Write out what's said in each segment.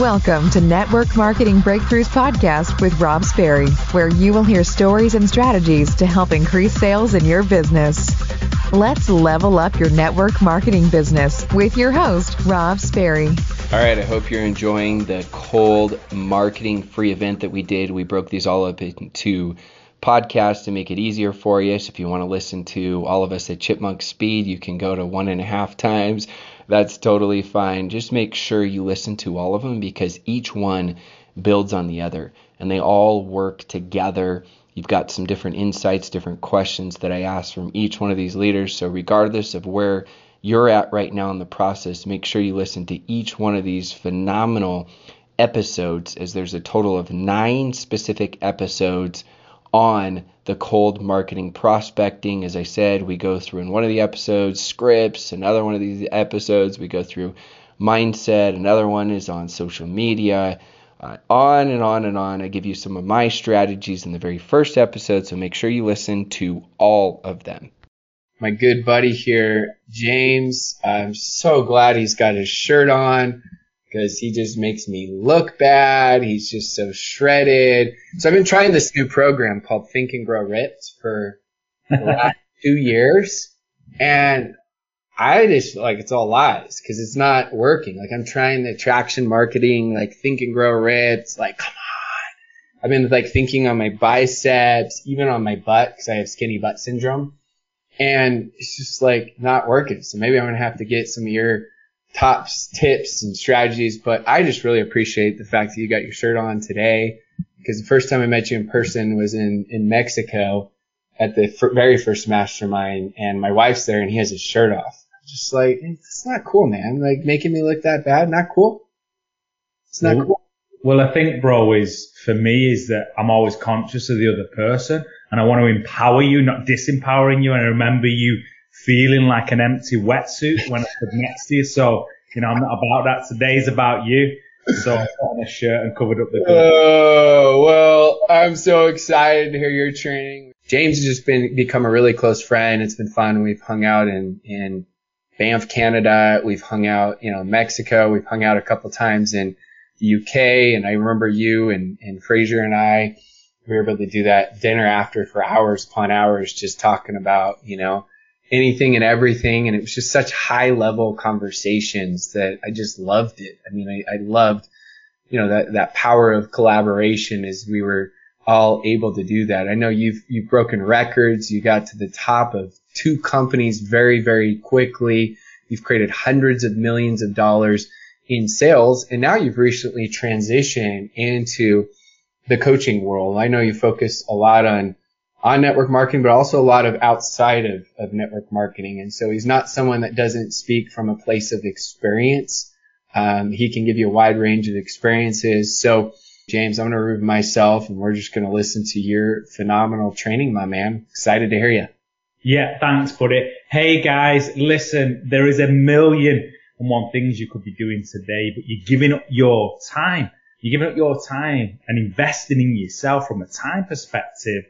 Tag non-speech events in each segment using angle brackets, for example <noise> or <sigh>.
Welcome to Network Marketing Breakthroughs Podcast with Rob Sperry, where you will hear stories and strategies to help increase sales in your business. Let's level up your network marketing business with your host, Rob Sperry. All right, I hope you're enjoying the cold marketing free event that we did. We broke these all up into podcasts to make it easier for you. So if you want to listen to all of us at Chipmunk Speed, you can go to one and a half times that's totally fine. Just make sure you listen to all of them because each one builds on the other and they all work together. You've got some different insights, different questions that I ask from each one of these leaders. So, regardless of where you're at right now in the process, make sure you listen to each one of these phenomenal episodes, as there's a total of nine specific episodes on the cold marketing prospecting. As I said, we go through in one of the episodes scripts, another one of these episodes, we go through mindset, another one is on social media. Uh, on and on and on. I give you some of my strategies in the very first episode, so make sure you listen to all of them. My good buddy here, James, I'm so glad he's got his shirt on because he just makes me look bad. He's just so shredded. So I've been trying this new program called Think and Grow Ripped for the <laughs> last two years. And I just like it's all lies because it's not working. Like I'm trying the attraction marketing, like Think and Grow Ripped. Like, come on. I've been like thinking on my biceps, even on my butt because I have skinny butt syndrome. And it's just like not working. So maybe I'm going to have to get some of your tops, tips, and strategies. But I just really appreciate the fact that you got your shirt on today because the first time I met you in person was in, in Mexico at the f- very first mastermind and my wife's there and he has his shirt off. Just like, it's not cool, man. Like making me look that bad. Not cool. It's not well, cool. Well, I think, bro, is for me is that I'm always conscious of the other person and I want to empower you, not disempowering you. And I remember you feeling like an empty wetsuit when I stood next to you. So, you know, I'm not about that. Today's about you. So I put on a shirt and covered up the. Oh well, I'm so excited to hear your training. James has just been become a really close friend. It's been fun. We've hung out in in Banff, Canada. We've hung out, you know, Mexico. We've hung out a couple times in the UK. And I remember you and and Frazer and I. We were able to do that dinner after for hours upon hours, just talking about, you know, anything and everything. And it was just such high level conversations that I just loved it. I mean, I, I loved, you know, that, that power of collaboration as we were all able to do that. I know you've, you've broken records. You got to the top of two companies very, very quickly. You've created hundreds of millions of dollars in sales. And now you've recently transitioned into the coaching world. I know you focus a lot on on network marketing, but also a lot of outside of, of network marketing. And so he's not someone that doesn't speak from a place of experience. Um, he can give you a wide range of experiences. So James, I'm going to remove myself and we're just going to listen to your phenomenal training, my man. Excited to hear you. Yeah, thanks, buddy. Hey guys, listen, there is a million and one things you could be doing today, but you're giving up your time. You're giving up your time and investing in yourself from a time perspective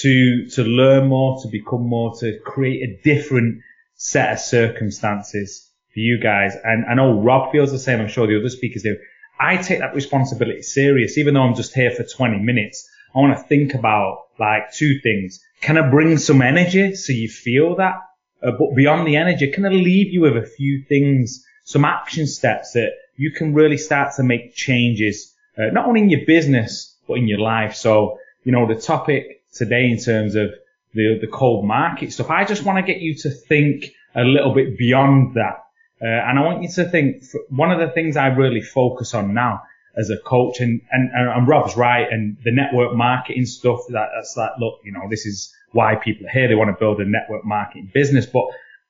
to to learn more, to become more, to create a different set of circumstances for you guys. And I know Rob feels the same. I'm sure the other speakers do. I take that responsibility serious, even though I'm just here for 20 minutes. I want to think about like two things. Can I bring some energy so you feel that? Uh, but beyond the energy, can I leave you with a few things, some action steps that you can really start to make changes, uh, not only in your business, but in your life. So, you know, the topic today in terms of the, the cold market stuff. I just want to get you to think a little bit beyond that. Uh, and I want you to think one of the things I really focus on now as a coach and, and, and Rob's right and the network marketing stuff that, that's like, look, you know, this is why people are here. They want to build a network marketing business, but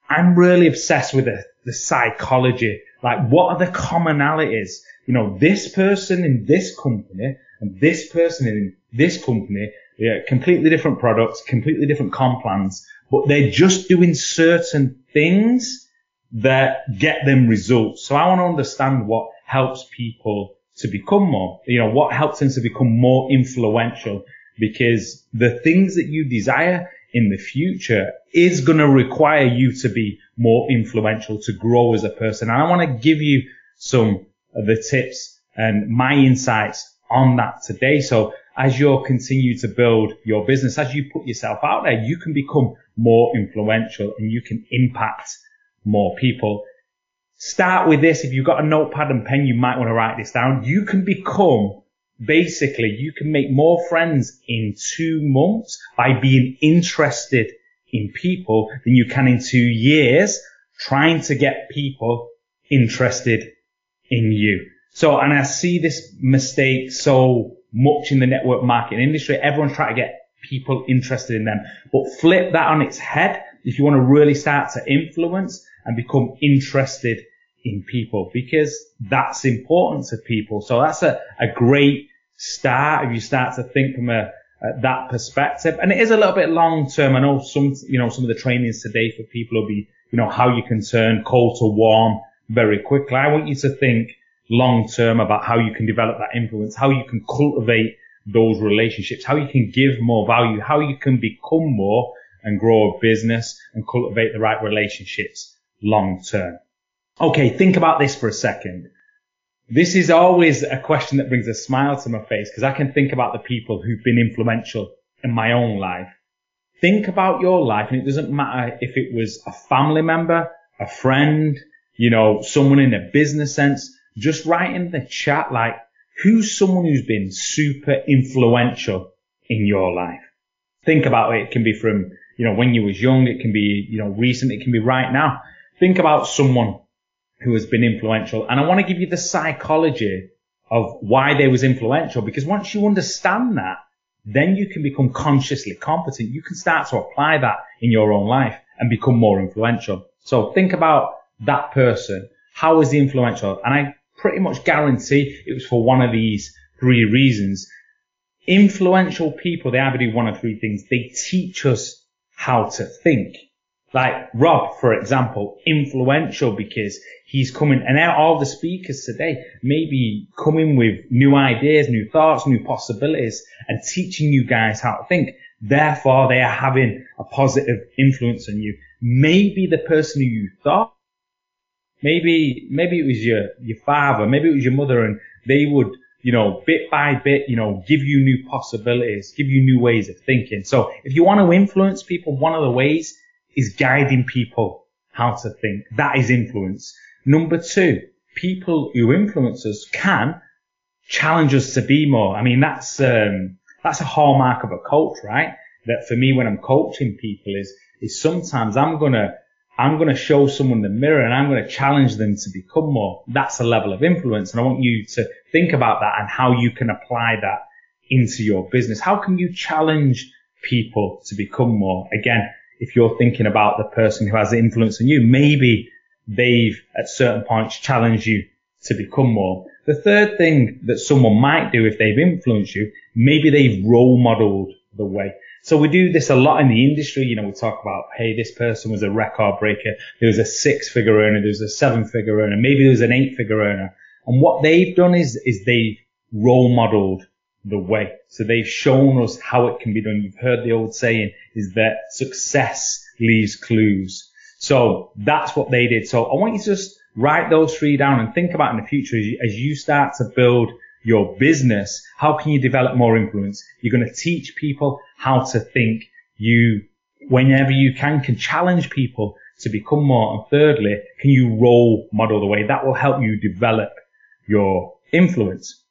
I'm really obsessed with the, the psychology. Like what are the commonalities? You know, this person in this company and this person in this company yeah, completely different products, completely different comp plans, but they're just doing certain things that get them results. So I want to understand what helps people to become more, you know, what helps them to become more influential because the things that you desire in the future is going to require you to be more influential to grow as a person. And I want to give you some of the tips and my insights on that today. So as you continue to build your business, as you put yourself out there, you can become more influential and you can impact more people. Start with this. If you've got a notepad and pen, you might want to write this down. You can become basically, you can make more friends in two months by being interested in people than you can in two years trying to get people interested in you. So, and I see this mistake so much in the network marketing industry. Everyone's trying to get people interested in them, but flip that on its head. If you want to really start to influence and become interested in people, because that's important to people. So that's a, a great start if you start to think from a, that perspective. And it is a little bit long term. I know some, you know, some of the trainings today for people will be, you know, how you can turn cold to warm very quickly. I want you to think long term about how you can develop that influence, how you can cultivate those relationships, how you can give more value, how you can become more and grow a business and cultivate the right relationships long term. Okay, think about this for a second. This is always a question that brings a smile to my face because I can think about the people who've been influential in my own life. Think about your life and it doesn't matter if it was a family member, a friend, you know, someone in a business sense. Just write in the chat like, who's someone who's been super influential in your life? Think about it. It can be from, you know, when you was young. It can be, you know, recent. It can be right now. Think about someone who has been influential. And I want to give you the psychology of why they was influential because once you understand that, then you can become consciously competent. You can start to apply that in your own life and become more influential. So think about that person. How is he influential? And I pretty much guarantee it was for one of these three reasons. Influential people, they either do one of three things. They teach us how to think. Like Rob, for example, influential because he's coming, and all the speakers today maybe coming with new ideas, new thoughts, new possibilities, and teaching you guys how to think. Therefore, they are having a positive influence on you. Maybe the person who you thought, maybe, maybe it was your, your father, maybe it was your mother, and they would, you know, bit by bit, you know, give you new possibilities, give you new ways of thinking. So if you want to influence people, one of the ways is guiding people how to think. That is influence. Number two, people who influence us can challenge us to be more. I mean, that's, um, that's a hallmark of a coach, right? That for me, when I'm coaching people is, is sometimes I'm gonna, I'm gonna show someone the mirror and I'm gonna challenge them to become more. That's a level of influence. And I want you to think about that and how you can apply that into your business. How can you challenge people to become more? Again, if you're thinking about the person who has influence on you, maybe they've at certain points challenged you to become more. The third thing that someone might do if they've influenced you, maybe they've role modeled the way. So we do this a lot in the industry. You know, we talk about, hey, this person was a record breaker. There was a six figure earner. There was a seven figure earner. Maybe there was an eight figure earner. And what they've done is, is they've role modeled the way. So they've shown us how it can be done. You've heard the old saying is that success leaves clues. So that's what they did. So I want you to just write those three down and think about in the future as you, as you start to build your business. How can you develop more influence? You're going to teach people how to think. You, whenever you can, can challenge people to become more. And thirdly, can you role model the way that will help you develop your influence?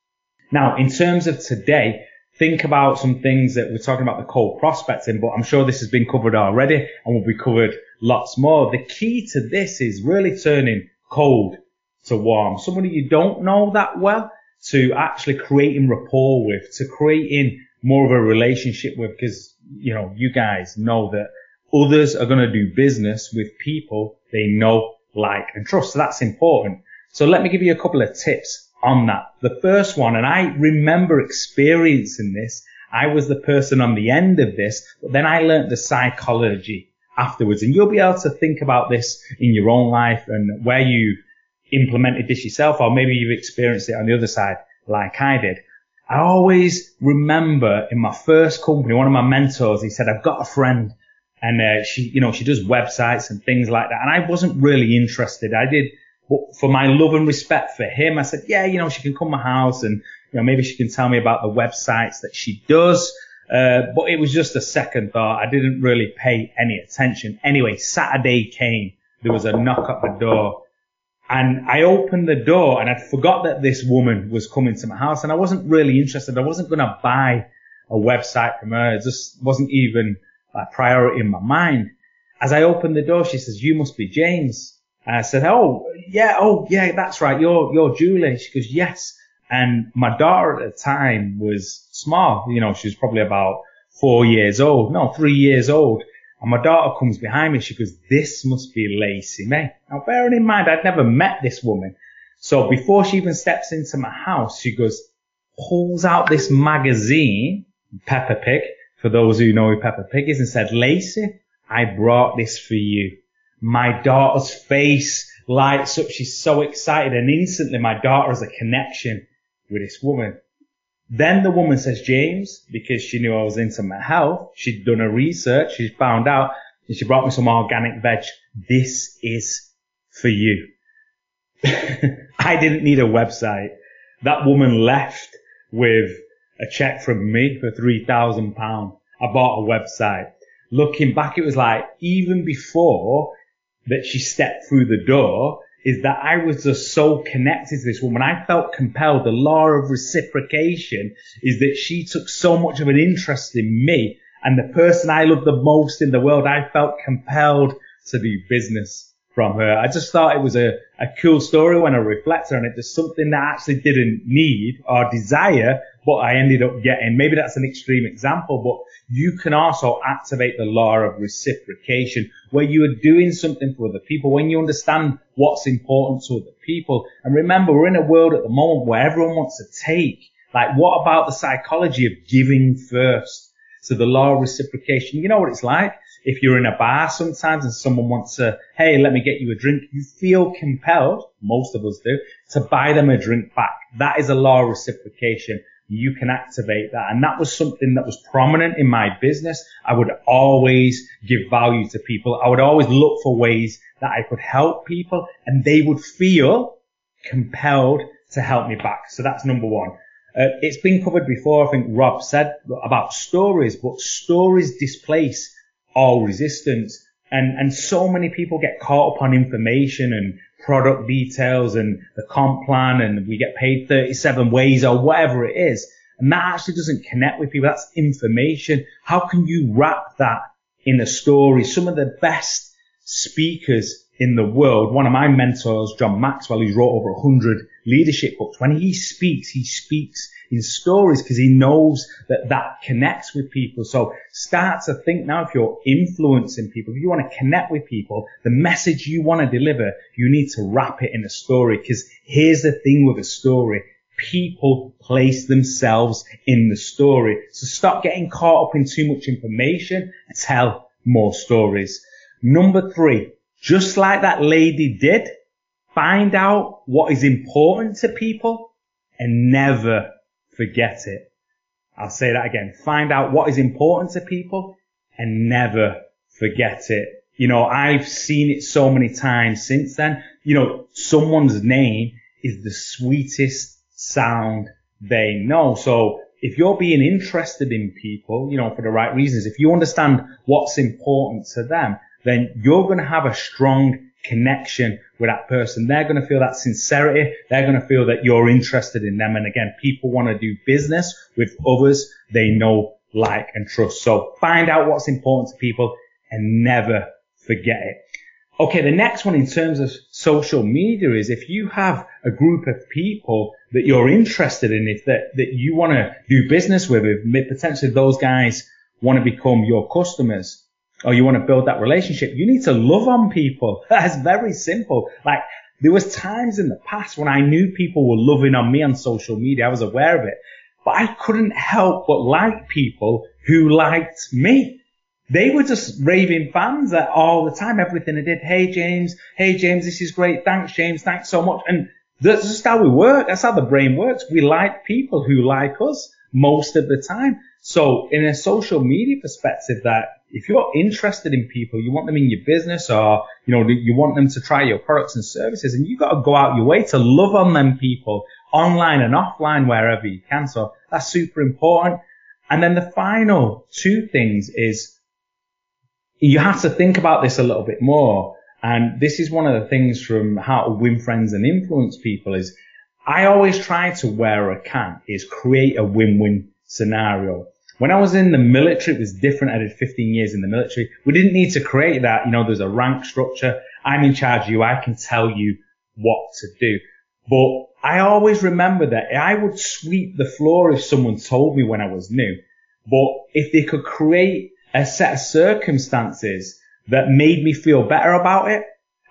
Now, in terms of today, think about some things that we're talking about the cold prospecting, but I'm sure this has been covered already and will be covered lots more. The key to this is really turning cold to warm. Somebody you don't know that well to actually creating rapport with, to creating more of a relationship with, because, you know, you guys know that others are going to do business with people they know, like, and trust. So that's important. So let me give you a couple of tips on that. The first one, and I remember experiencing this. I was the person on the end of this, but then I learned the psychology afterwards. And you'll be able to think about this in your own life and where you implemented this yourself, or maybe you've experienced it on the other side like I did. I always remember in my first company, one of my mentors, he said, I've got a friend and uh, she, you know, she does websites and things like that. And I wasn't really interested. I did But for my love and respect for him, I said, yeah, you know, she can come to my house and, you know, maybe she can tell me about the websites that she does. Uh, but it was just a second thought. I didn't really pay any attention. Anyway, Saturday came. There was a knock at the door and I opened the door and I forgot that this woman was coming to my house and I wasn't really interested. I wasn't going to buy a website from her. It just wasn't even a priority in my mind. As I opened the door, she says, you must be James. And I said, oh, yeah, oh, yeah, that's right. You're, you're Julie. She goes, yes. And my daughter at the time was small. You know, she was probably about four years old. No, three years old. And my daughter comes behind me. She goes, this must be Lacey May. Now, bearing in mind, I'd never met this woman. So before she even steps into my house, she goes, pulls out this magazine, Peppa Pig, for those who know who Peppa Pig is, and said, Lacey, I brought this for you. My daughter's face lights up. She's so excited. And instantly my daughter has a connection with this woman. Then the woman says, James, because she knew I was into my health, she'd done her research, she found out, and she brought me some organic veg. This is for you. <laughs> I didn't need a website. That woman left with a check from me for three thousand pounds. I bought a website. Looking back, it was like even before that she stepped through the door, is that I was just so connected to this woman. I felt compelled. The law of reciprocation is that she took so much of an interest in me and the person I love the most in the world. I felt compelled to do business from her. I just thought it was a, a cool story when I reflect on it. There's something that I actually didn't need or desire, but I ended up getting. Maybe that's an extreme example, but you can also activate the law of reciprocation where you are doing something for other people when you understand what's important to other people. And remember, we're in a world at the moment where everyone wants to take. Like, what about the psychology of giving first? So the law of reciprocation, you know what it's like? if you're in a bar sometimes and someone wants to, hey, let me get you a drink, you feel compelled, most of us do, to buy them a drink back. That is a law of reciprocation. You can activate that. And that was something that was prominent in my business. I would always give value to people. I would always look for ways that I could help people and they would feel compelled to help me back. So that's number one. Uh, it's been covered before. I think Rob said about stories, but stories displace all resistance. And, and so many people get caught up on information and product details and the comp plan and we get paid 37 ways or whatever it is. And that actually doesn't connect with people. That's information. How can you wrap that in a story? Some of the best speakers in the world, one of my mentors, John Maxwell, who's wrote over 100 leadership books, when he speaks, he speaks in stories because he knows that that connects with people. So start to think now if you're influencing people, if you want to connect with people, the message you want to deliver, you need to wrap it in a story because here's the thing with a story. People place themselves in the story. So stop getting caught up in too much information and tell more stories. Number three, just like that lady did, find out what is important to people and never forget it. I'll say that again. Find out what is important to people and never forget it. You know, I've seen it so many times since then. You know, someone's name is the sweetest sound they know. So if you're being interested in people, you know, for the right reasons, if you understand what's important to them, then you're going to have a strong connection with that person. They're going to feel that sincerity. They're going to feel that you're interested in them. And again, people want to do business with others they know, like, and trust. So find out what's important to people and never forget it. Okay, the next one in terms of social media is if you have a group of people that you're interested in, if that, that you want to do business with, if potentially those guys want to become your customers, or you want to build that relationship, you need to love on people. <laughs> That's very simple. Like there was times in the past when I knew people were loving on me on social media. I was aware of it, but I couldn't help but like people who liked me. They were just raving fans all the time, everything I did. Hey James, hey James, this is great. Thanks James, thanks so much. And that's just how we work. That's how the brain works. We like people who like us most of the time. So in a social media perspective that if you're interested in people, you want them in your business or, you know, you want them to try your products and services and you've got to go out your way to love on them people online and offline wherever you can. So that's super important. And then the final two things is you have to think about this a little bit more. And this is one of the things from how to win friends and influence people is I always try to where I can is create a win-win scenario. When I was in the military, it was different. I did 15 years in the military. We didn't need to create that. You know, there's a rank structure. I'm in charge of you. I can tell you what to do. But I always remember that I would sweep the floor if someone told me when I was new. But if they could create a set of circumstances that made me feel better about it,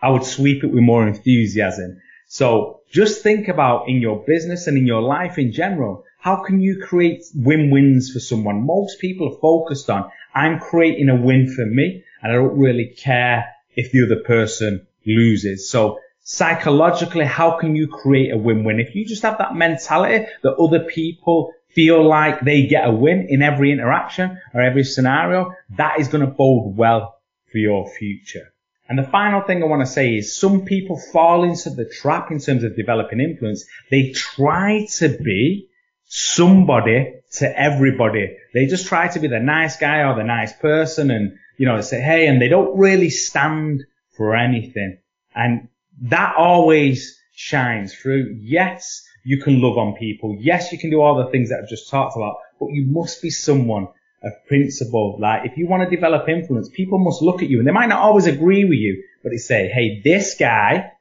I would sweep it with more enthusiasm. So just think about in your business and in your life in general, how can you create win-wins for someone? Most people are focused on, I'm creating a win for me and I don't really care if the other person loses. So psychologically, how can you create a win-win? If you just have that mentality that other people feel like they get a win in every interaction or every scenario, that is going to bode well for your future. And the final thing I want to say is some people fall into the trap in terms of developing influence. They try to be somebody to everybody. They just try to be the nice guy or the nice person and, you know, say, hey, and they don't really stand for anything. And that always shines through. Yes, you can love on people. Yes, you can do all the things that I've just talked about, but you must be someone of principle. Like if you want to develop influence, people must look at you and they might not always agree with you, but they say, hey, this guy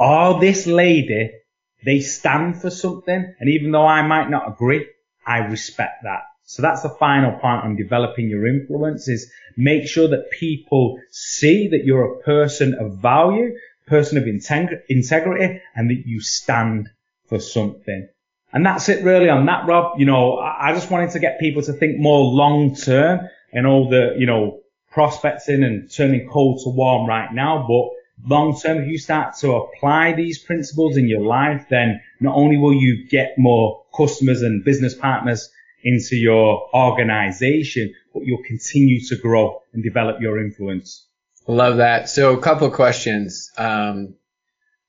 or this lady they stand for something. And even though I might not agree, I respect that. So that's the final point on developing your influence is make sure that people see that you're a person of value, person of integ- integrity, and that you stand for something. And that's it really on that, Rob. You know, I, just wanted to get people to think more long term and all the, you know, prospecting and turning cold to warm right now, but long term, if you start to apply these principles in your life, then not only will you get more customers and business partners into your organization, but you'll continue to grow and develop your influence. Love that. So a couple of questions. Um,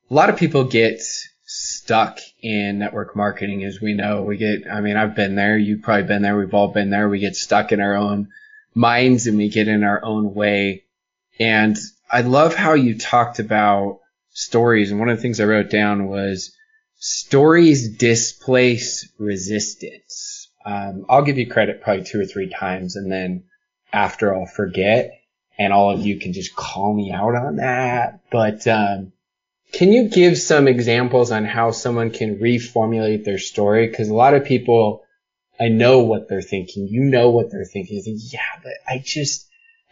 a lot of people get stuck in network marketing, as we know. We get, I mean, I've been there. You've probably been there. We've all been there. We get stuck in our own minds and we get in our own way. And I love how you talked about stories. And one of the things I wrote down was stories displace resistance. Um, I'll give you credit probably two or three times and then after I'll forget and all of you can just call me out on that. But, um, can you give some examples on how someone can reformulate their story? Cause a lot of people, I know what they're thinking. You know what they're thinking. Think, yeah, but I just,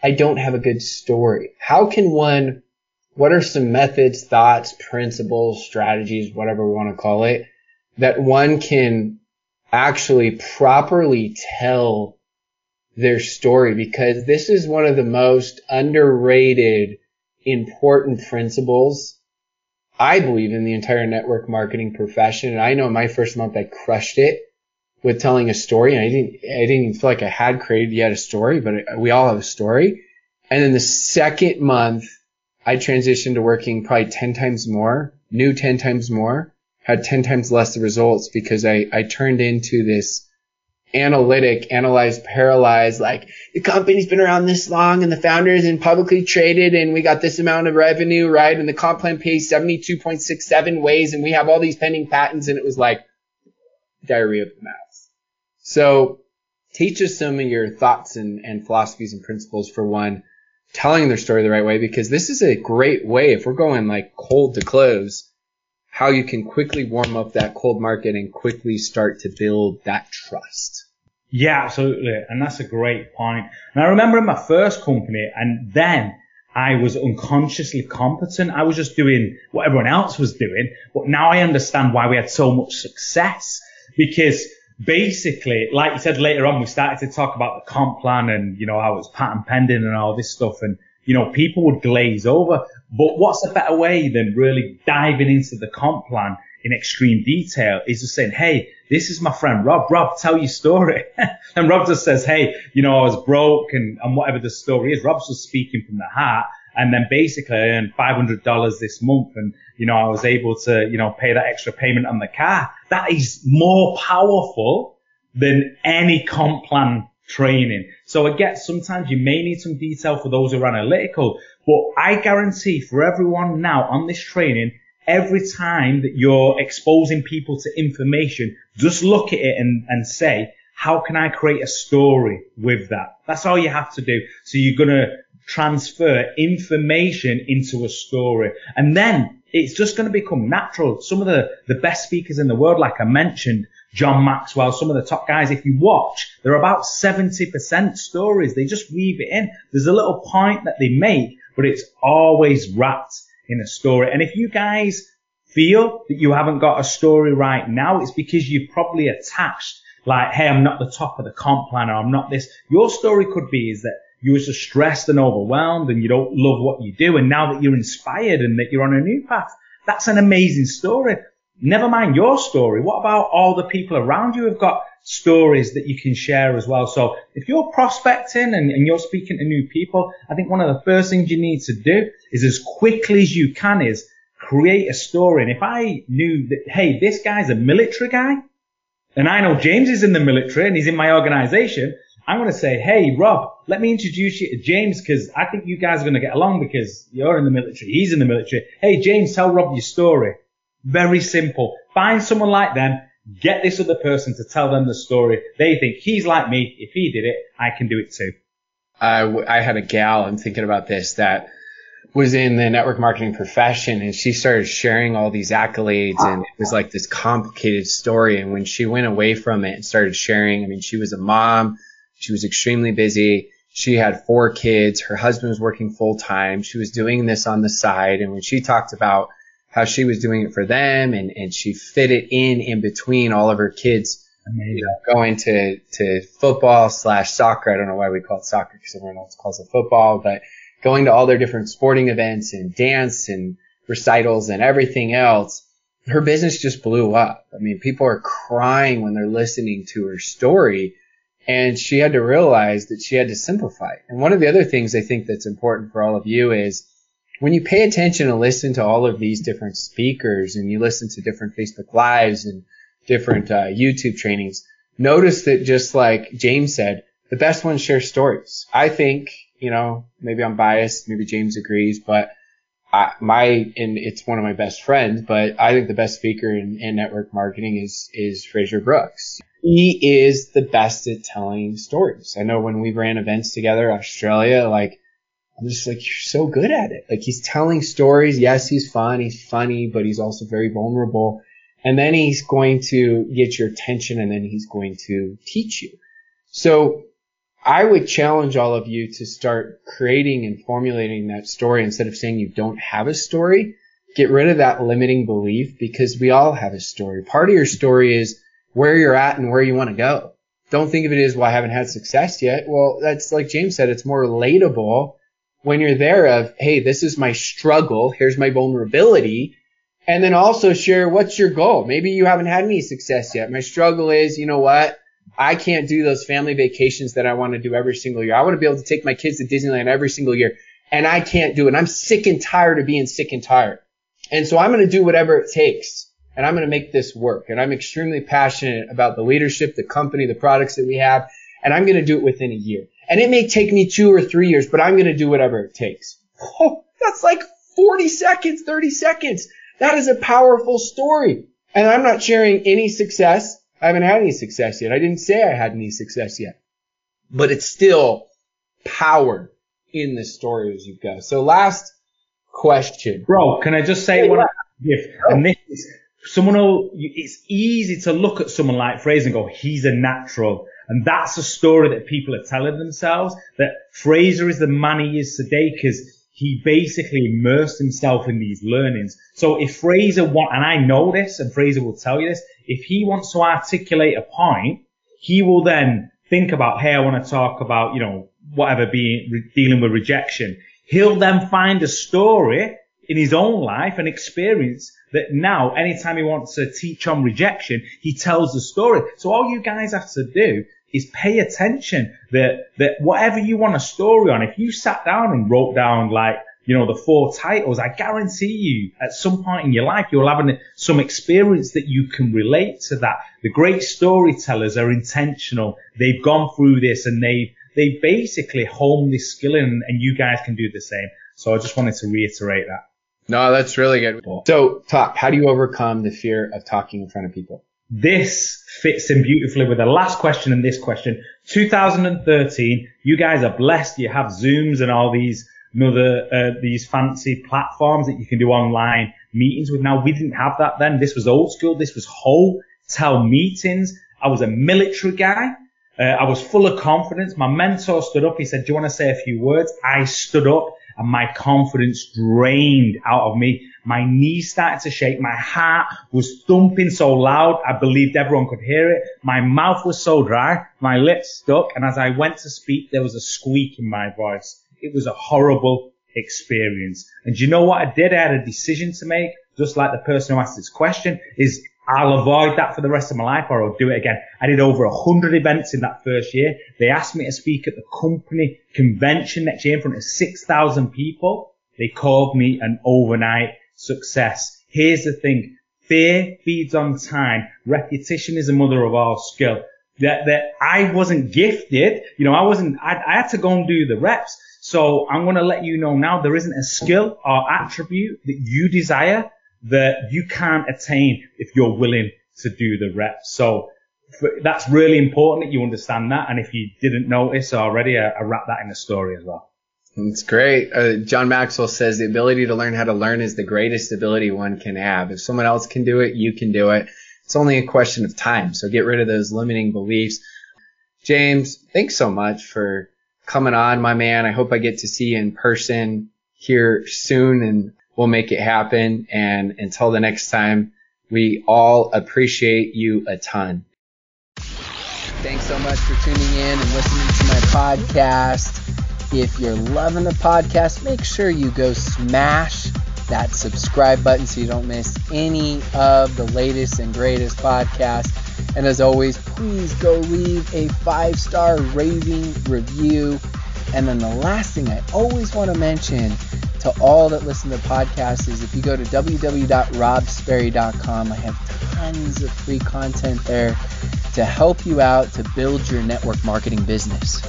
I don't have a good story. How can one, what are some methods, thoughts, principles, strategies, whatever we want to call it, that one can actually properly tell their story? Because this is one of the most underrated, important principles I believe in the entire network marketing profession. And I know my first month I crushed it with telling a story. And I didn't, I didn't feel like I had created yet a story, but we all have a story. And then the second month, I transitioned to working probably 10 times more, knew 10 times more, had 10 times less the results because I, I turned into this analytic, analyze, paralyze, like the company's been around this long and the founder isn't publicly traded and we got this amount of revenue, right? And the comp plan pays 72.67 ways and we have all these pending patents and it was like diarrhea of the mouth. So teach us some of your thoughts and, and philosophies and principles for one, telling their story the right way, because this is a great way, if we're going like cold to close, how you can quickly warm up that cold market and quickly start to build that trust. Yeah, absolutely. And that's a great point. And I remember in my first company and then I was unconsciously competent. I was just doing what everyone else was doing. But now I understand why we had so much success because basically, like you said later on, we started to talk about the comp plan and, you know, how it's patent pending and all this stuff. And, you know, people would glaze over. But what's a better way than really diving into the comp plan in extreme detail is just saying, Hey, this is my friend Rob. Rob, tell your story. <laughs> and Rob just says, Hey, you know, I was broke and, and whatever the story is, Rob's just speaking from the heart. And then basically I earned $500 this month and, you know, I was able to, you know, pay that extra payment on the car. That is more powerful than any comp plan training. So get sometimes you may need some detail for those who are analytical, but I guarantee for everyone now on this training, every time that you're exposing people to information, just look at it and, and say, how can I create a story with that? That's all you have to do. So you're going to transfer information into a story. And then it's just going to become natural. Some of the, the best speakers in the world, like I mentioned, John Maxwell, some of the top guys, if you watch, they're about 70% stories. They just weave it in. There's a little point that they make, but it's always wrapped in a story. And if you guys feel that you haven't got a story right now, it's because you've probably attached like, hey, I'm not the top of the comp plan or I'm not this. Your story could be is that you were just stressed and overwhelmed and you don't love what you do. And now that you're inspired and that you're on a new path, that's an amazing story. Never mind your story. What about all the people around you who've got stories that you can share as well? So if you're prospecting and, and you're speaking to new people, I think one of the first things you need to do is as quickly as you can is create a story. And if I knew that, hey, this guy's a military guy, and I know James is in the military and he's in my organization, I'm going to say, hey, Rob, let me introduce you to James because I think you guys are going to get along because you're in the military. He's in the military. Hey, James, tell Rob your story. Very simple. Find someone like them. Get this other person to tell them the story. They think he's like me. If he did it, I can do it too. I, I had a gal, I'm thinking about this, that was in the network marketing profession and she started sharing all these accolades and it was like this complicated story. And when she went away from it and started sharing, I mean, she was a mom. She was extremely busy. She had four kids. Her husband was working full time. She was doing this on the side. And when she talked about how she was doing it for them and, and she fit it in in between all of her kids you know, going to, to football slash soccer. I don't know why we call it soccer because everyone else calls it football, but going to all their different sporting events and dance and recitals and everything else. Her business just blew up. I mean, people are crying when they're listening to her story and she had to realize that she had to simplify. And one of the other things I think that's important for all of you is when you pay attention and listen to all of these different speakers and you listen to different Facebook lives and different uh, YouTube trainings, notice that just like James said, the best ones share stories. I think, you know, maybe I'm biased, maybe James agrees, but I, my, and it's one of my best friends, but I think the best speaker in, in network marketing is, is Frazer Brookes. He is the best at telling stories. I know when we ran events together, Australia, like, I'm just like, you're so good at it. Like he's telling stories. Yes, he's fun. He's funny, but he's also very vulnerable. And then he's going to get your attention and then he's going to teach you. So I would challenge all of you to start creating and formulating that story instead of saying you don't have a story. Get rid of that limiting belief because we all have a story. Part of your story is where you're at and where you want to go. Don't think of it as, well, I haven't had success yet. Well, that's like James said, it's more relatable when you're there of, hey, this is my struggle. Here's my vulnerability. And then also share what's your goal. Maybe you haven't had any success yet. My struggle is, you know what? I can't do those family vacations that I want to do every single year. I want to be able to take my kids to Disneyland every single year and I can't do it. I'm sick and tired of being sick and tired. And so I'm going to do whatever it takes and I'm going to make this work. And I'm extremely passionate about the leadership, the company, the products that we have. And I'm going to do it within a year. And it may take me two or three years, but I'm going to do whatever it takes. Oh, that's like 40 seconds, 30 seconds. That is a powerful story. And I'm not sharing any success. I haven't had any success yet. I didn't say I had any success yet, but it's still power in the story as you go. So last question. Bro, can I just say yeah. Oh. if, and this is, someone will, it's easy to look at someone like Frazer and go, he's a natural. And that's a story that people are telling themselves that Frazer is the man he is today because he basically immersed himself in these learnings. So if Frazer want, and I know this, and Frazer will tell you this, if he wants to articulate a point, he will then think about, hey, I want to talk about, you know, whatever being, dealing with rejection. He'll then find a story in his own life and experience that now anytime he wants to teach on rejection, he tells the story. So all you guys have to do is pay attention that, that whatever you want a story on, if you sat down and wrote down like, you know, the four titles, I guarantee you at some point in your life, you'll have an, some experience that you can relate to that. The great storytellers are intentional. They've gone through this and they, they basically hone this skill in and you guys can do the same. So I just wanted to reiterate that. No, that's really good. So talk, how do you overcome the fear of talking in front of people? This fits in beautifully with the last question and this question. 2013, you guys are blessed. You have Zooms and all these other, uh, these fancy platforms that you can do online meetings with. Now, we didn't have that then. This was old school. This was hotel meetings. I was a military guy. Uh, I was full of confidence. My mentor stood up. He said, do you want to say a few words? I stood up and my confidence drained out of me. My knees started to shake. My heart was thumping so loud. I believed everyone could hear it. My mouth was so dry. My lips stuck. And as I went to speak, there was a squeak in my voice. It was a horrible experience. And you know what I did? I had a decision to make, just like the person who asked this question, is I'll avoid that for the rest of my life or I'll do it again. I did over a hundred events in that first year. They asked me to speak at the company convention next year in front of 6,000 people. They called me an overnight success. Here's the thing. Fear feeds on time. Repetition is the mother of all skill. That, that I wasn't gifted. You know, I wasn't, I, I had to go and do the reps. So I'm going to let you know now there isn't a skill or attribute that you desire that you can't attain if you're willing to do the reps. So that's really important that you understand that. And if you didn't notice already, I, I wrap that in the story as well. It's great. Uh, John Maxwell says the ability to learn how to learn is the greatest ability one can have. If someone else can do it, you can do it. It's only a question of time. So get rid of those limiting beliefs. James, thanks so much for coming on, my man. I hope I get to see you in person here soon and we'll make it happen. And until the next time, we all appreciate you a ton. Thanks so much for tuning in and listening to my podcast. If you're loving the podcast, make sure you go smash that subscribe button so you don't miss any of the latest and greatest podcasts. And as always, please go leave a five star raving review. And then the last thing I always want to mention to all that listen to podcasts is if you go to www.robsperry.com, I have tons of free content there to help you out to build your network marketing business.